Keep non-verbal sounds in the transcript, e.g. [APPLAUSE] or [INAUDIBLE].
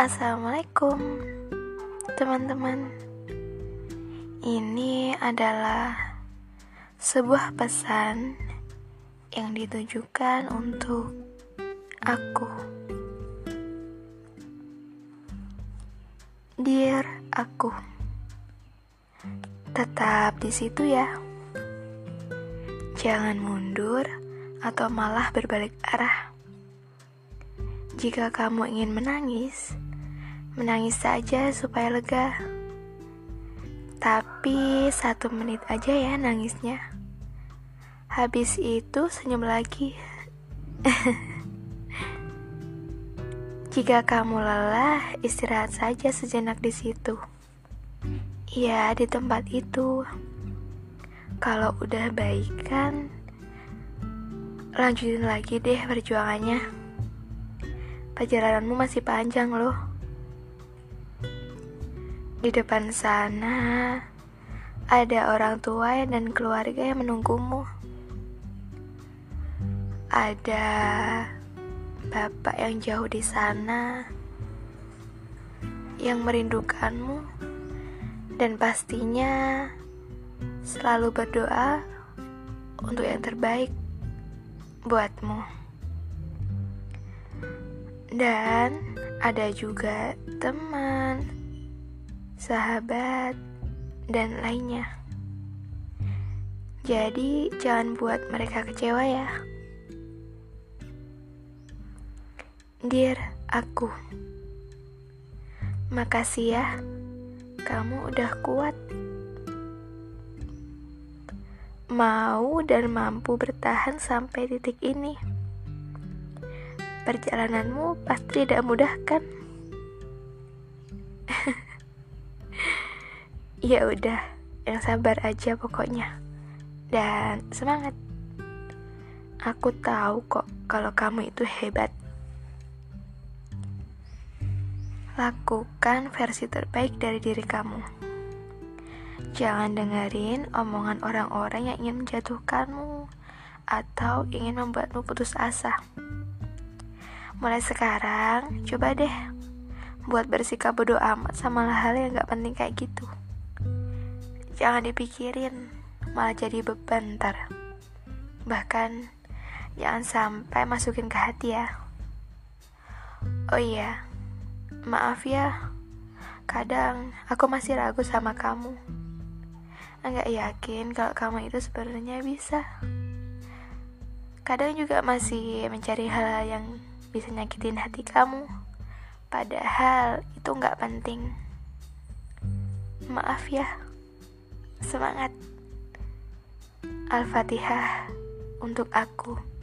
Assalamualaikum, teman-teman. Ini adalah sebuah pesan yang ditujukan untuk aku. Dear aku, tetap di situ ya. Jangan mundur atau malah berbalik arah. Jika kamu ingin menangis, Menangis saja supaya lega. Tapi satu menit aja ya nangisnya. Habis itu senyum lagi. [LAUGHS] Jika kamu lelah, istirahat saja sejenak di situ. Ya, di tempat itu. Kalau udah baikan, lanjutin lagi deh perjuangannya. Perjalananmu masih panjang loh. Di depan sana ada orang tua dan keluarga yang menunggumu. Ada bapak yang jauh di sana yang merindukanmu dan pastinya selalu berdoa untuk yang terbaik buatmu. Dan ada juga teman sahabat, dan lainnya. Jadi, jangan buat mereka kecewa ya. Dear aku, makasih ya, kamu udah kuat, mau dan mampu bertahan sampai titik ini. Perjalananmu pasti tidak mudah, kan? [LAUGHS] ya udah yang sabar aja pokoknya. Dan semangat. Aku tahu kok kalau kamu itu hebat. Lakukan versi terbaik dari diri kamu. Jangan dengerin omongan orang-orang yang ingin menjatuhkanmu atau ingin membuatmu putus asa. Mulai sekarang coba deh buat bersikap bodoh amat sama hal yang gak penting kayak gitu Jangan dipikirin, malah jadi beban ntar. Bahkan, jangan sampai masukin ke hati ya. Oh iya, maaf ya. Kadang aku masih ragu sama kamu. Enggak yakin kalau kamu itu sebenarnya bisa. Kadang juga masih mencari hal-hal yang bisa nyakitin hati kamu. Padahal itu nggak penting. Maaf ya. Semangat. Al-Fatihah untuk aku.